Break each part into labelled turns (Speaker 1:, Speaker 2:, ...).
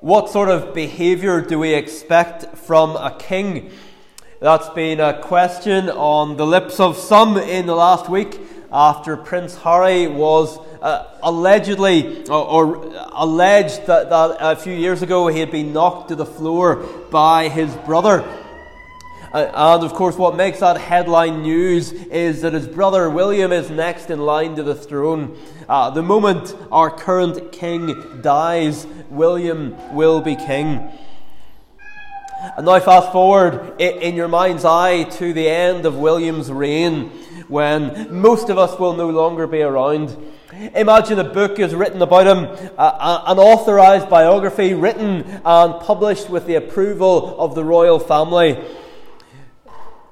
Speaker 1: What sort of behaviour do we expect from a king? That's been a question on the lips of some in the last week after Prince Harry was uh, allegedly or, or alleged that, that a few years ago he had been knocked to the floor by his brother. Uh, and of course, what makes that headline news is that his brother William is next in line to the throne. Uh, the moment our current king dies, William will be king. And now, fast forward in your mind's eye to the end of William's reign, when most of us will no longer be around. Imagine a book is written about him, uh, an authorized biography written and published with the approval of the royal family.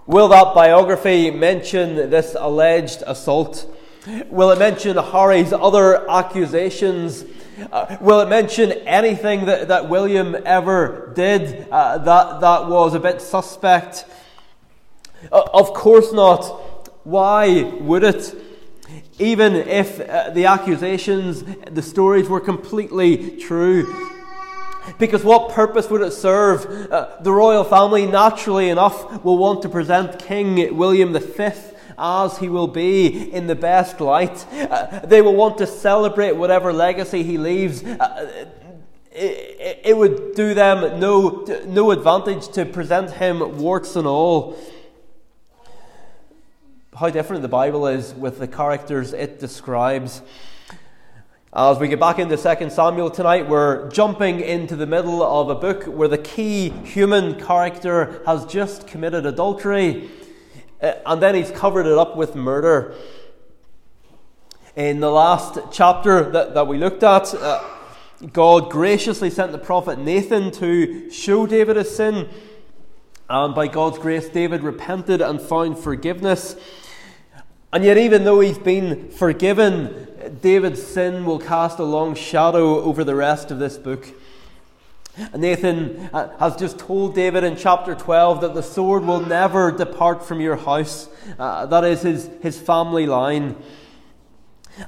Speaker 1: Will that biography mention this alleged assault? Will it mention Harry's other accusations? Uh, will it mention anything that, that William ever did uh, that, that was a bit suspect? Uh, of course not. Why would it? Even if uh, the accusations, the stories were completely true. Because what purpose would it serve? Uh, the royal family, naturally enough, will want to present King William V as he will be in the best light. Uh, they will want to celebrate whatever legacy he leaves. Uh, it, it, would do them no, no advantage to present him warts and all. How different the Bible is with the characters it describes. As we get back into 2 Samuel tonight, we're jumping into the middle of a book where the key human character has just committed adultery, uh, and then he's covered it up with murder. In the last chapter that, that we looked at, uh, God graciously sent the prophet Nathan to show David his sin, and by God's grace, David repented and found forgiveness. And yet, even though he's been forgiven, David's sin will cast a long shadow over the rest of this book. Nathan uh, has just told David in chapter 12 that the sword will never depart from your house. Uh, that is his, his family line.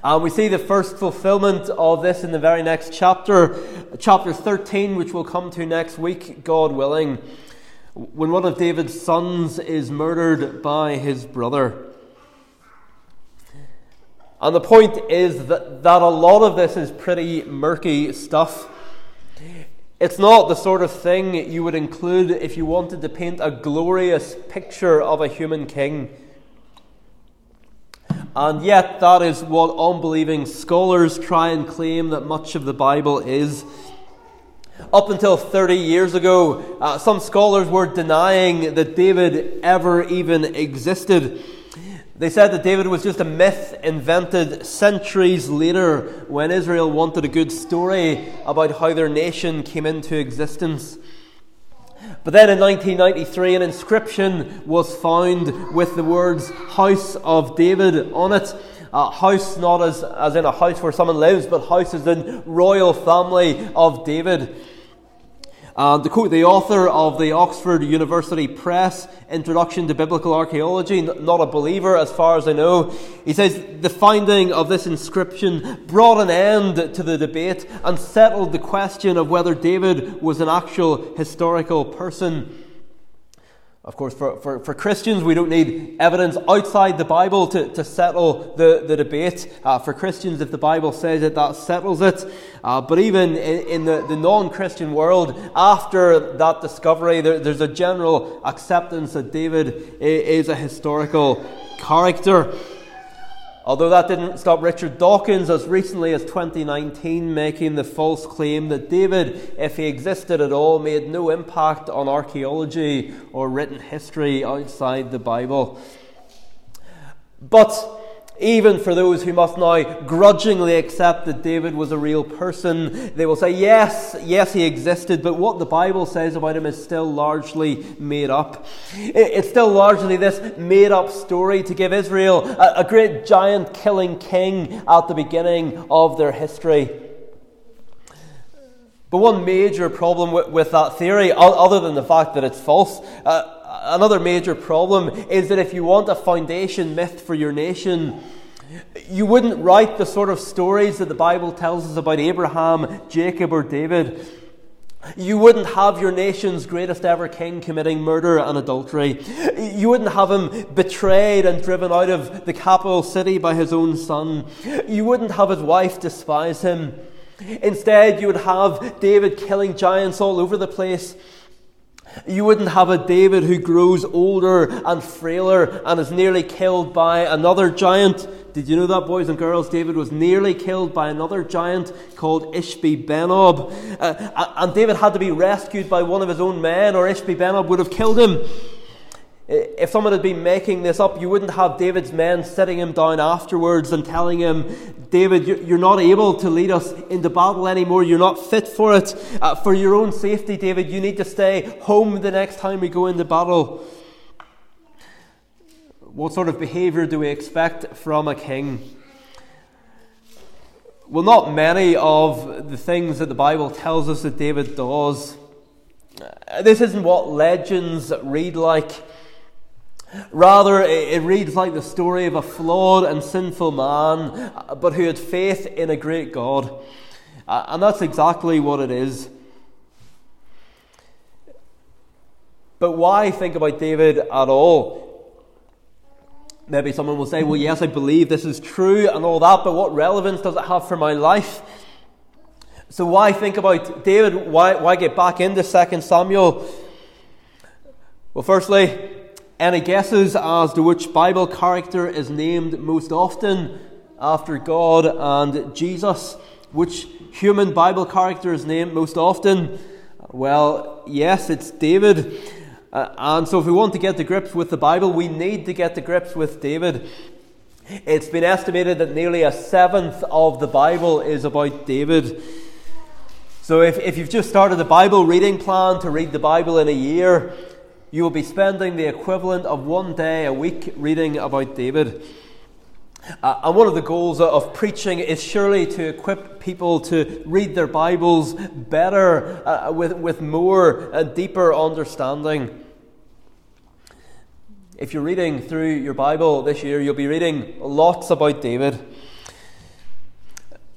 Speaker 1: And we see the first fulfillment of this in the very next chapter, chapter 13, which we'll come to next week, God willing, when one of David's sons is murdered by his brother. And the point is that, that a lot of this is pretty murky stuff. It's not the sort of thing you would include if you wanted to paint a glorious picture of a human king. And yet, that is what unbelieving scholars try and claim that much of the Bible is. Up until 30 years ago, uh, some scholars were denying that David ever even existed. They said that David was just a myth invented centuries later when Israel wanted a good story about how their nation came into existence. But then in 1993, an inscription was found with the words House of David on it. Uh, house not as, as in a house where someone lives, but house as in royal family of David. And to quote the author of the Oxford University Press Introduction to Biblical Archaeology, not a believer as far as I know, he says the finding of this inscription brought an end to the debate and settled the question of whether David was an actual historical person. Of course, for, for, for Christians, we don't need evidence outside the Bible to, to settle the, the debate. Uh, for Christians, if the Bible says it, that settles it. Uh, but even in, in the, the non Christian world, after that discovery, there, there's a general acceptance that David is a historical character. Although that didn't stop Richard Dawkins as recently as 2019 making the false claim that David, if he existed at all, made no impact on archaeology or written history outside the Bible. But even for those who must now grudgingly accept that David was a real person, they will say, yes, yes, he existed, but what the Bible says about him is still largely made up. It's still largely this made up story to give Israel a, great giant killing king at the beginning of their history. But one major problem with, that theory, other than the fact that it's false, uh, another major problem is that if you want a foundation myth for your nation, you wouldn't write the sort of stories that the Bible tells us about Abraham, Jacob, or David. You wouldn't have your nation's greatest ever king committing murder and adultery. You wouldn't have him betrayed and driven out of the capital city by his own son. You wouldn't have his wife despise him. Instead, you would have David killing giants all over the place. You wouldn't have a David who grows older and frailer and is nearly killed by another giant. Did you know that, boys and girls? David was nearly killed by another giant called Ishbi Benob. Uh, and David had to be rescued by one of his own men, or Ishbi Benob would have killed him. If someone had been making this up, you wouldn't have David's men sitting him down afterwards and telling him, David, you're not able to lead us into battle anymore. You're not fit for it. Uh, for your own safety, David, you need to stay home the next time we go into battle. What sort of behavior do we expect from a king? Well, not many of the things that the Bible tells us that David does. Uh, this isn't what legends read like. Rather, it reads like the story of a flawed and sinful man, uh, but who had faith in a great God. Uh, and that's exactly what it is. But why think about David at all? Maybe someone will say, well, yes, I believe this is true and all that, but what relevance does it have for my life? So, why think about David? Why, why get back into 2 Samuel? Well, firstly, any guesses as to which Bible character is named most often after God and Jesus? Which human Bible character is named most often? Well, yes, it's David. Uh, and so, if we want to get to grips with the Bible, we need to get to grips with David. It's been estimated that nearly a seventh of the Bible is about David. So, if, if you've just started a Bible reading plan to read the Bible in a year, you will be spending the equivalent of one day a week reading about David. Uh, and one of the goals of preaching is surely to equip people to read their Bibles better, uh, with, with more and deeper understanding. If you're reading through your Bible this year, you'll be reading lots about David.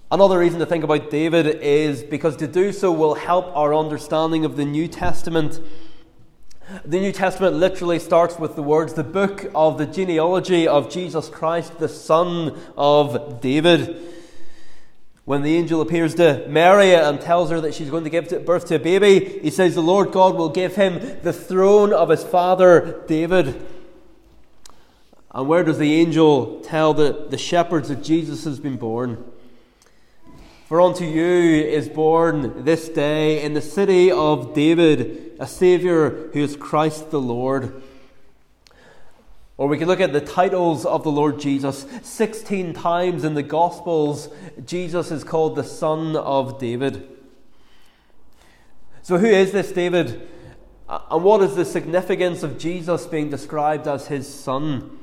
Speaker 1: Another reason to think about David is because to do so will help our understanding of the New Testament. The New Testament literally starts with the words, the book of the genealogy of Jesus Christ, the son of David. When the angel appears to Mary and tells her that she's going to give birth to a baby, he says, The Lord God will give him the throne of his father David. And where does the angel tell the, the shepherds that Jesus has been born? For unto you is born this day in the city of David a Saviour who is Christ the Lord. Or we can look at the titles of the Lord Jesus. 16 times in the Gospels, Jesus is called the Son of David. So, who is this David? And what is the significance of Jesus being described as his son?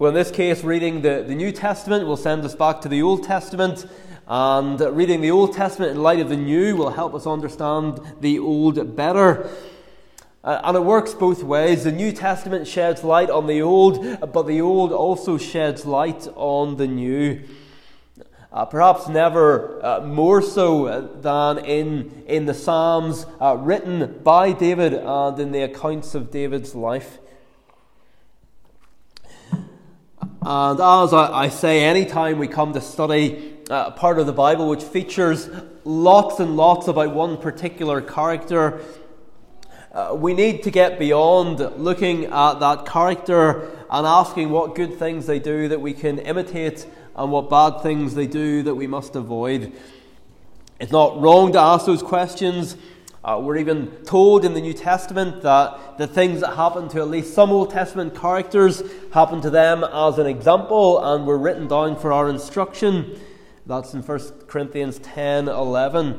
Speaker 1: Well, in this case, reading the, the New Testament will send us back to the Old Testament, and reading the Old Testament in light of the New will help us understand the Old better. Uh, and it works both ways. The New Testament sheds light on the Old, but the Old also sheds light on the New. Uh, perhaps never uh, more so than in, in the Psalms uh, written by David and in the accounts of David's life. And as I, I say, anytime we come to study uh, part of the Bible which features lots and lots about one particular character, uh, we need to get beyond looking at that character and asking what good things they do that we can imitate and what bad things they do that we must avoid. It's not wrong to ask those questions. Uh, we're even told in the New Testament that the things that happen to at least some Old Testament characters happen to them as an example and were written down for our instruction. That's in 1 Corinthians 10 11.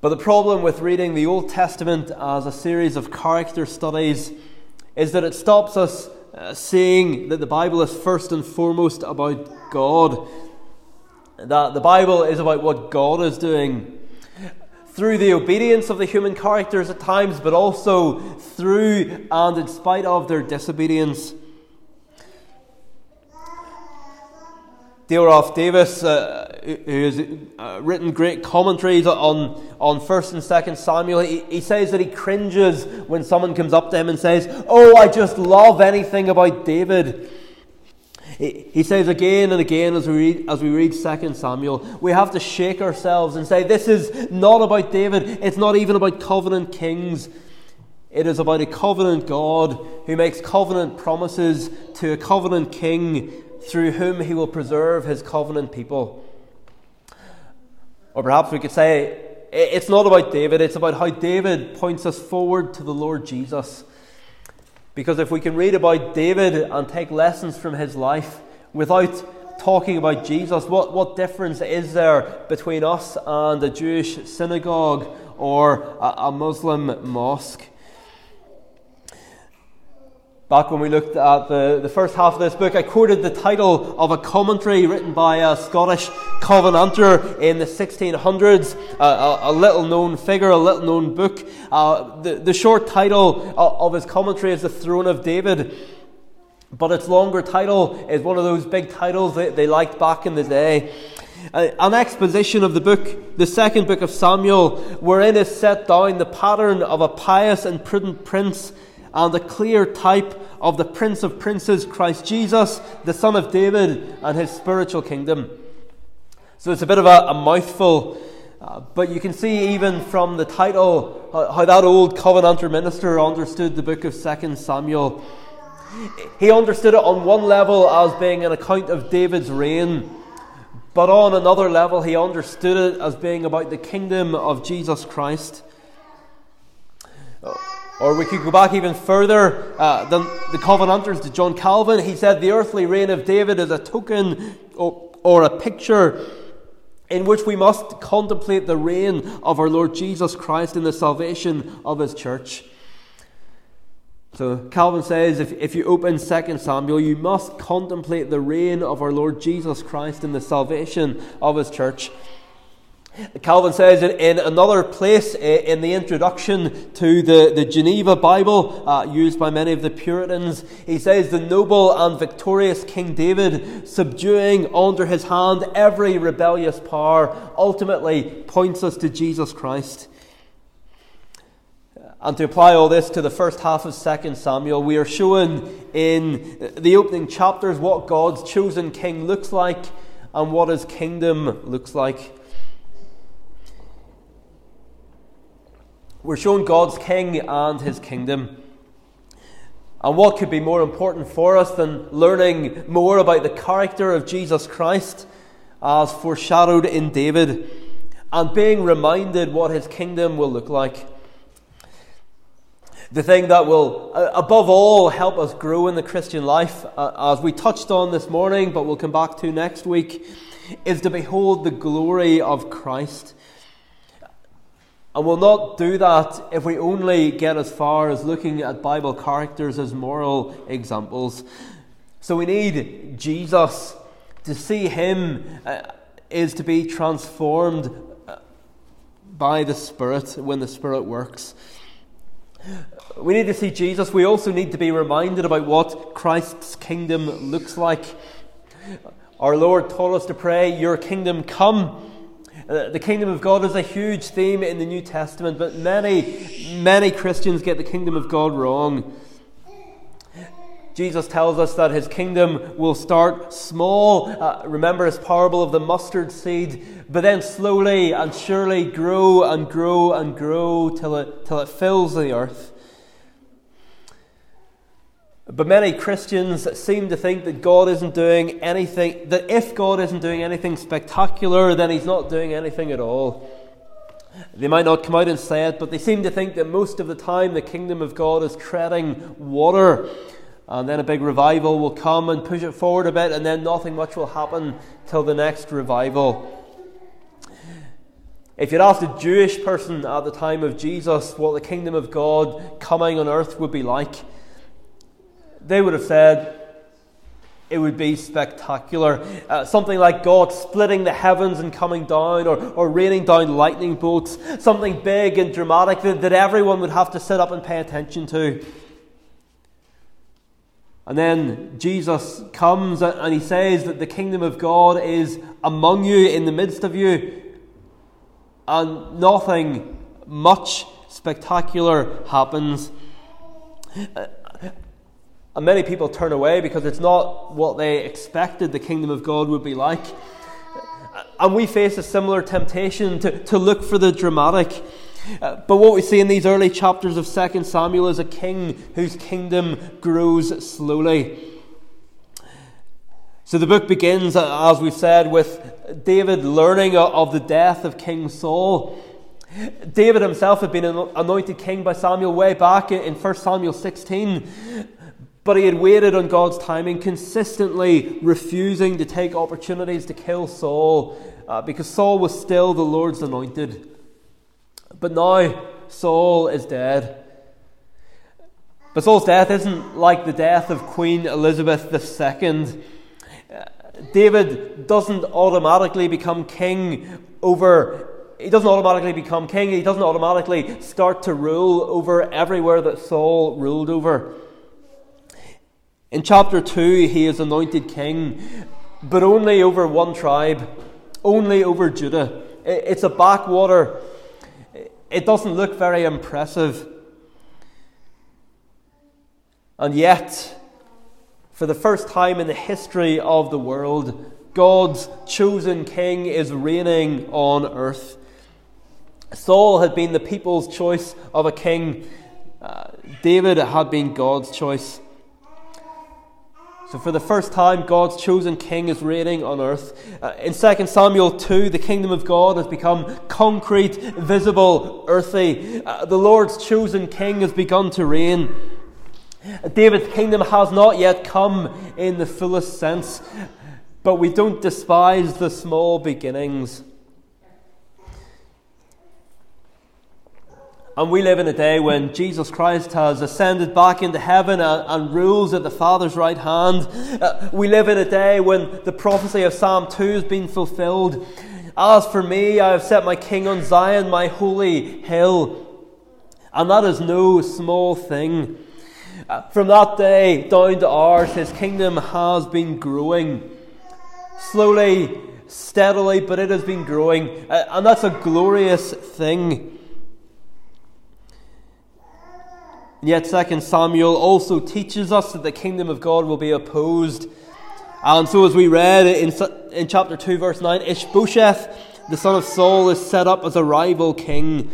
Speaker 1: But the problem with reading the Old Testament as a series of character studies is that it stops us uh, seeing that the Bible is first and foremost about God. That the Bible is about what God is doing through the obedience of the human characters at times, but also through and in spite of their disobedience. Dale Davis, uh, who has uh, written great commentaries on, on 1st and 2nd Samuel, he, he says that he cringes when someone comes up to him and says, Oh, I just love anything about David. He, says again and again as we, read, as we read 2 Samuel, we have to shake ourselves and say, This is not about David. It's not even about covenant kings. It is about a covenant God who makes covenant promises to a covenant king through whom he will preserve his covenant people. Or perhaps we could say, it's not about David, it's about how David points us forward to the Lord Jesus. Because if we can read about David and take lessons from his life without talking about Jesus, what, what difference is there between us and a Jewish synagogue or a, a Muslim mosque? Back when we looked at the, the first half of this book, I quoted the title of a commentary written by a Scottish Covenanter in the 1600s, uh, a, a, little known figure, a little known book. Uh, the, the short title of his commentary is The Throne of David, but its longer title is one of those big titles that they liked back in the day. Uh, an exposition of the book, the second book of Samuel, wherein is set down the pattern of a pious and prudent prince and a clear type of the Prince of Princes, Christ Jesus, the Son of David, and his spiritual kingdom. So it's a bit of a, a mouthful, uh, but you can see even from the title how, how that old Covenanter minister understood the book of 2 Samuel. He understood it on one level as being an account of David's reign, but on another level, he understood it as being about the kingdom of Jesus Christ. Or we could go back even further uh, than the Covenanters to John Calvin. He said the earthly reign of David is a token or, or a picture in which we must contemplate the reign of our Lord Jesus Christ in the salvation of his church. So Calvin says if, if you open 2 Samuel, you must contemplate the reign of our Lord Jesus Christ in the salvation of his church. Calvin says in, another place in the introduction to the, the Geneva Bible, uh, used by many of the Puritans, he says, The noble and victorious King David, subduing under his hand every rebellious power, ultimately points us to Jesus Christ. And to apply all this to the first half of 2 Samuel, we are shown in the opening chapters what God's chosen king looks like and what his kingdom looks like. We're shown God's king and his kingdom. And what could be more important for us than learning more about the character of Jesus Christ as foreshadowed in David and being reminded what his kingdom will look like? The thing that will, uh, above all, help us grow in the Christian life, uh, as we touched on this morning, but we'll come back to next week, is to behold the glory of Christ. And we'll not do that if we only get as far as looking at Bible characters as moral examples. So we need Jesus. To see him uh, is to be transformed uh, by the Spirit when the Spirit works. We need to see Jesus. We also need to be reminded about what Christ's kingdom looks like. Our Lord taught us to pray, Your kingdom come. Uh, the kingdom of God is a huge theme in the New Testament, but many, many Christians get the kingdom of God wrong. Jesus tells us that his kingdom will start small. Uh, remember his parable of the mustard seed, but then slowly and surely grow and grow and grow till it, till it fills the earth. But many Christians seem to think that God isn't doing anything, that if God isn't doing anything spectacular, then He's not doing anything at all. They might not come out and say it, but they seem to think that most of the time the kingdom of God is treading water. And then a big revival will come and push it forward a bit, and then nothing much will happen till the next revival. If you'd asked a Jewish person at the time of Jesus what the kingdom of God coming on earth would be like, they would have said it would be spectacular. Uh, something like God splitting the heavens and coming down, or, or raining down lightning bolts. Something big and dramatic that, that everyone would have to sit up and pay attention to. And then Jesus comes and he says that the kingdom of God is among you, in the midst of you. And nothing much spectacular happens. And many people turn away because it's not what they expected the kingdom of God would be like. And we face a similar temptation to, to look for the dramatic. Uh, but what we see in these early chapters of 2 Samuel is a king whose kingdom grows slowly. So the book begins, uh, as we've said, with David learning of the death of King Saul. David himself had been anointed king by Samuel way back in 1 Samuel 16. But he had waited on God's timing, consistently refusing to take opportunities to kill Saul uh, because Saul was still the Lord's anointed. But now Saul is dead. But Saul's death isn't like the death of Queen Elizabeth II. Uh, David doesn't automatically become king over he doesn't automatically become king. He doesn't automatically start to rule over everywhere that Saul ruled over. In chapter 2, he is anointed king, but only over one tribe, only over Judah. It's a backwater. It doesn't look very impressive. And yet, for the first time in the history of the world, God's chosen king is reigning on earth. Saul had been the people's choice of a king, uh, David had been God's choice. So, for the first time, God's chosen king is reigning on earth. Uh, in 2 Samuel 2, the kingdom of God has become concrete, visible, earthy. Uh, the Lord's chosen king has begun to reign. David's kingdom has not yet come in the fullest sense, but we don't despise the small beginnings. And we live in a day when Jesus Christ has ascended back into heaven and, and rules at the Father's right hand. Uh, we live in a day when the prophecy of Psalm 2 has been fulfilled. As for me, I have set my king on Zion, my holy hill. And that is no small thing. Uh, from that day down to ours, his kingdom has been growing. Slowly, steadily, but it has been growing. Uh, and that's a glorious thing. And yet, 2 Samuel also teaches us that the kingdom of God will be opposed. And so, as we read in, in chapter 2, verse 9, Ishbosheth, the son of Saul, is set up as a rival king.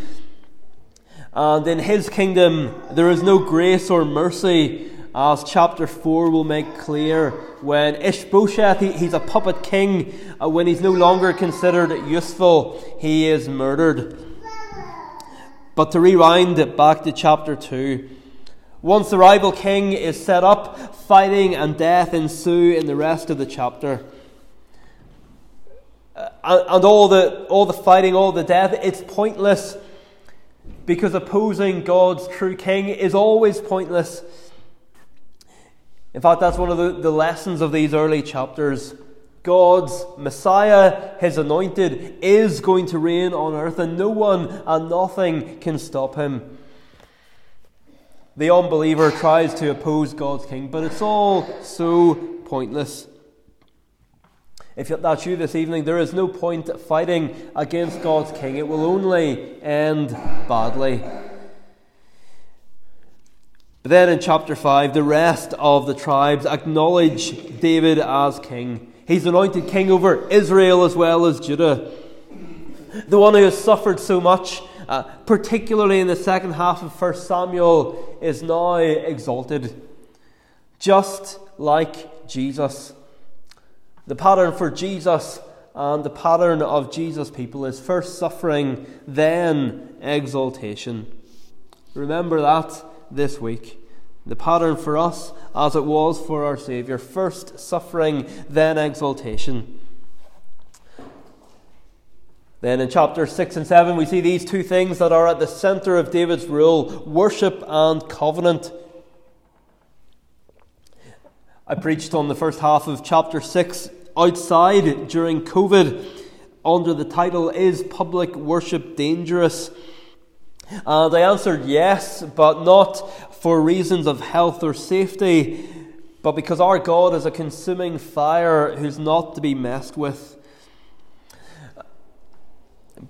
Speaker 1: And in his kingdom, there is no grace or mercy, as chapter 4 will make clear. When Ishbosheth, he, he's a puppet king, uh, when he's no longer considered useful, he is murdered. But to rewind it back to chapter 2, once the rival king is set up, fighting and death ensue in the rest of the chapter. Uh, and all the, all the fighting, all the death, it's pointless because opposing God's true king is always pointless. In fact, that's one of the, the lessons of these early chapters. God's Messiah, his anointed, is going to reign on earth, and no one and nothing can stop him. The unbeliever tries to oppose God's king, but it's all so pointless. If that's you this evening, there is no point fighting against God's king. It will only end badly. But then in chapter 5, the rest of the tribes acknowledge David as king. He's anointed king over Israel as well as Judah. The one who has suffered so much, uh, particularly in the second half of 1 Samuel, is now exalted. Just like Jesus. The pattern for Jesus and the pattern of Jesus' people is first suffering, then exaltation. Remember that this week. The pattern for us, as it was for our Saviour first suffering, then exaltation. Then in chapter 6 and 7, we see these two things that are at the centre of David's rule worship and covenant. I preached on the first half of chapter 6 outside during COVID under the title Is Public Worship Dangerous? Uh, and I answered yes, but not for reasons of health or safety, but because our God is a consuming fire who's not to be messed with.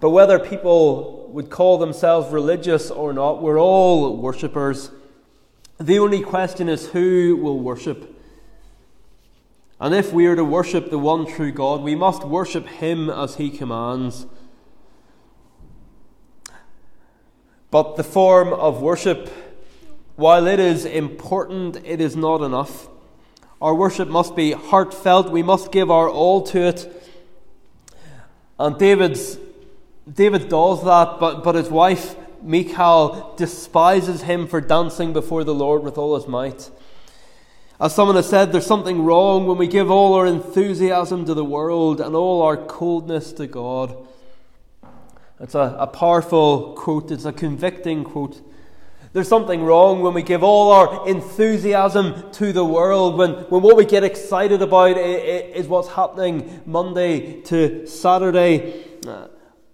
Speaker 1: But whether people would call themselves religious or not, we're all worshippers. The only question is who will worship. And if we are to worship the one true God, we must worship Him as He commands. But the form of worship, while it is important, it is not enough. Our worship must be heartfelt. We must give our all to it. And David's, David does that, but, but his wife, Michal, despises him for dancing before the Lord with all his might. As someone has said, there's something wrong when we give all our enthusiasm to the world and all our coldness to God. It's a, a powerful quote, it's a convicting quote. There's something wrong when we give all our enthusiasm to the world, when, when what we get excited about is what's happening Monday to Saturday, uh,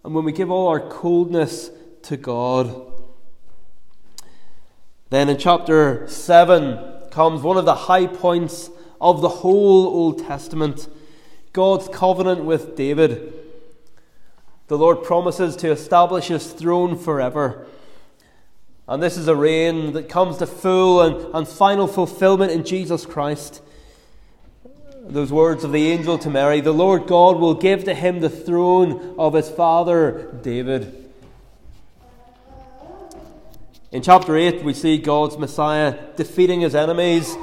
Speaker 1: and when we give all our coldness to God. Then in chapter 7, comes one of the high points of the whole Old Testament God's covenant with David. The Lord promises to establish his throne forever. And this is a reign that comes to full and, and final fulfillment in Jesus Christ. Those words of the angel to Mary the Lord God will give to him the throne of his father David. In chapter 8, we see God's Messiah defeating his enemies.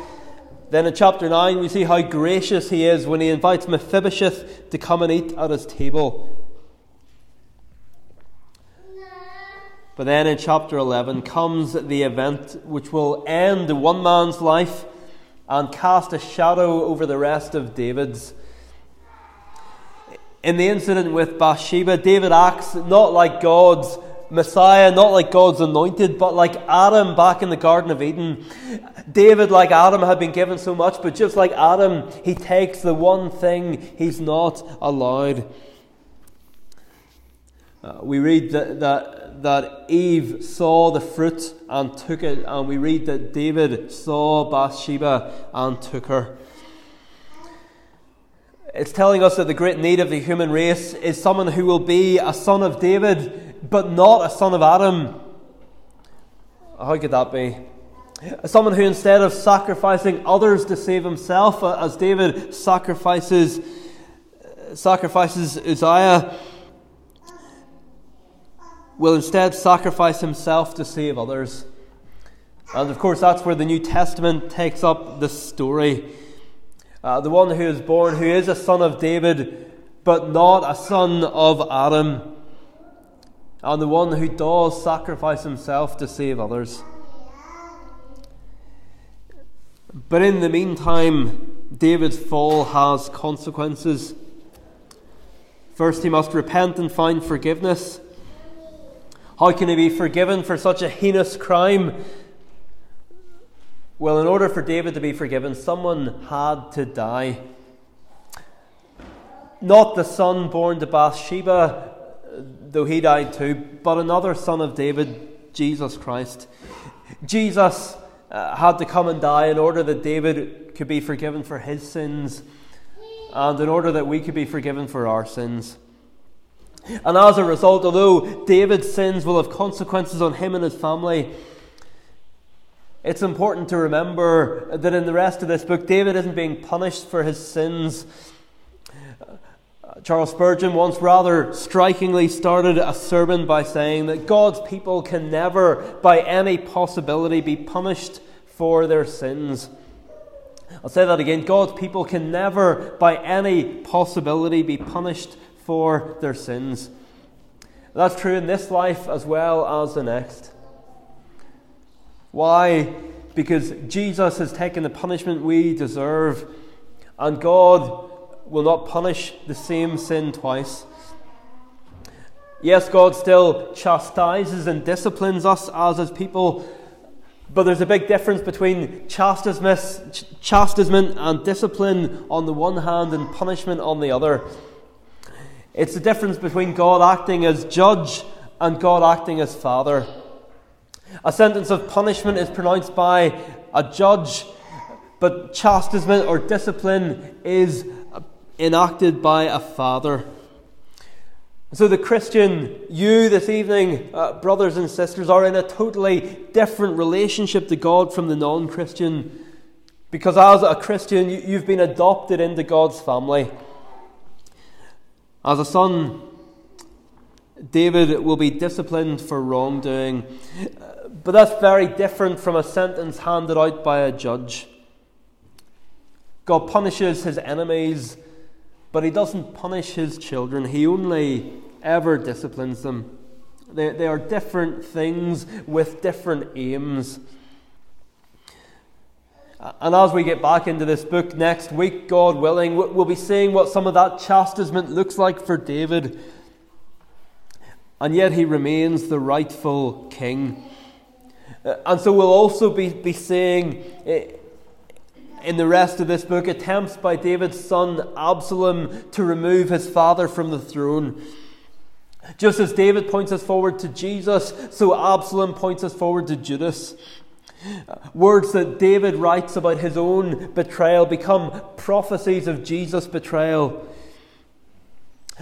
Speaker 1: Then in chapter 9, we see how gracious he is when he invites Mephibosheth to come and eat at his table. But then in chapter 11 comes the event which will end one man's life and cast a shadow over the rest of David's. In the incident with Bathsheba, David acts not like God's Messiah, not like God's anointed, but like Adam back in the Garden of Eden. David, like Adam, had been given so much, but just like Adam, he takes the one thing he's not allowed. Uh, we read that, that, that Eve saw the fruit and took it, and we read that David saw Bathsheba and took her. It's telling us that the great need of the human race is someone who will be a son of David but not a son of Adam. How could that be? Someone who, instead of sacrificing others to save himself, uh, as David sacrifices, sacrifices Uzziah, will instead sacrifice himself to save others. And of course, that's where the New Testament takes up the story. Uh, the one who is born, who is a son of David, but not a son of Adam and the one who does sacrifice himself to save others. But in the meantime, David's fall has consequences. First, he must repent and find forgiveness. How can he be forgiven for such a heinous crime? Well, in order for David to be forgiven, someone had to die. Not the son born to Bathsheba, though he died too, but another son of David, Jesus Christ. Jesus uh, had to come and die in order that David could be forgiven for his sins and in order that we could be forgiven for our sins. And as a result, although David's sins will have consequences on him and his family, it's important to remember that in the rest of this book, David isn't being punished for his sins Charles Spurgeon once rather strikingly started a sermon by saying that God's people can never, by any possibility, be punished for their sins. I'll say that again. God's people can never, by any possibility, be punished for their sins. That's true in this life as well as the next. Why? Because Jesus has taken the punishment we deserve, and God will not punish the same sin twice. Yes, God still chastises and disciplines us as his people, but there's a big difference between chastisement and discipline on the one hand and punishment on the other. It's the difference between God acting as judge and God acting as father. A sentence of punishment is pronounced by a judge but chastisement or discipline is enacted by a father. So, the Christian, you this evening, uh, brothers and sisters, are in a totally different relationship to God from the non Christian. Because as a Christian, you, you've been adopted into God's family. As a son, David will be disciplined for wrongdoing. But that's very different from a sentence handed out by a judge. God punishes his enemies but he doesn't punish his children, he only ever disciplines them. They, they are different things with different aims. And as we get back into this book next week, God willing, we'll be seeing what some of that chastisement looks like for David. And yet he remains the rightful king. And so we'll also be, be seeing eh, in the rest of this book attempts by David's son Absalom to remove his father from the throne. Just as David points us forward to Jesus, so Absalom points us forward to Judas. Words that David writes about his own betrayal become prophecies of Jesus' betrayal.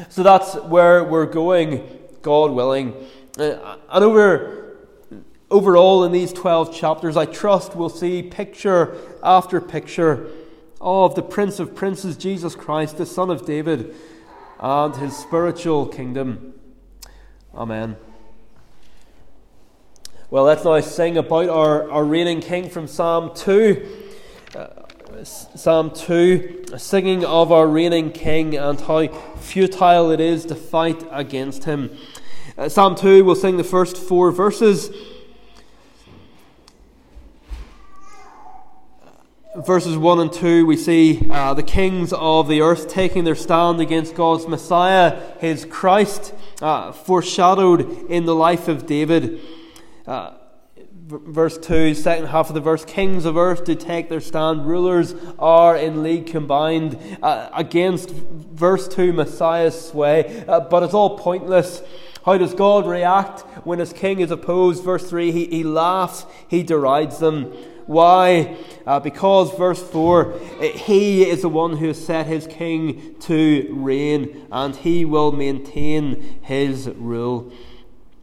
Speaker 1: So that's where we're going, God willing. Uh, and over Overall, in these 12 chapters, I trust we'll see picture after picture of the Prince of Princes, Jesus Christ, the Son of David, and his spiritual kingdom. Amen. Well, let's now sing about our, our reigning King from Psalm 2. Uh, Psalm 2, singing of our reigning King and how futile it is to fight against him. Uh, Psalm 2, we'll sing the first four verses. verses 1 and 2, we see uh, the kings of the earth taking their stand against God's Messiah, his Christ, uh, foreshadowed in the life of David. Uh, verse 2, second half of the verse Kings of earth do take their stand, rulers are in league combined uh, against, verse 2, Messiah's sway. Uh, but it's all pointless. How does God react when his king is opposed? Verse 3, he, he laughs, he derides them. Why? Uh, because, verse 4, he is the one who has set his king to reign, and he will maintain his rule.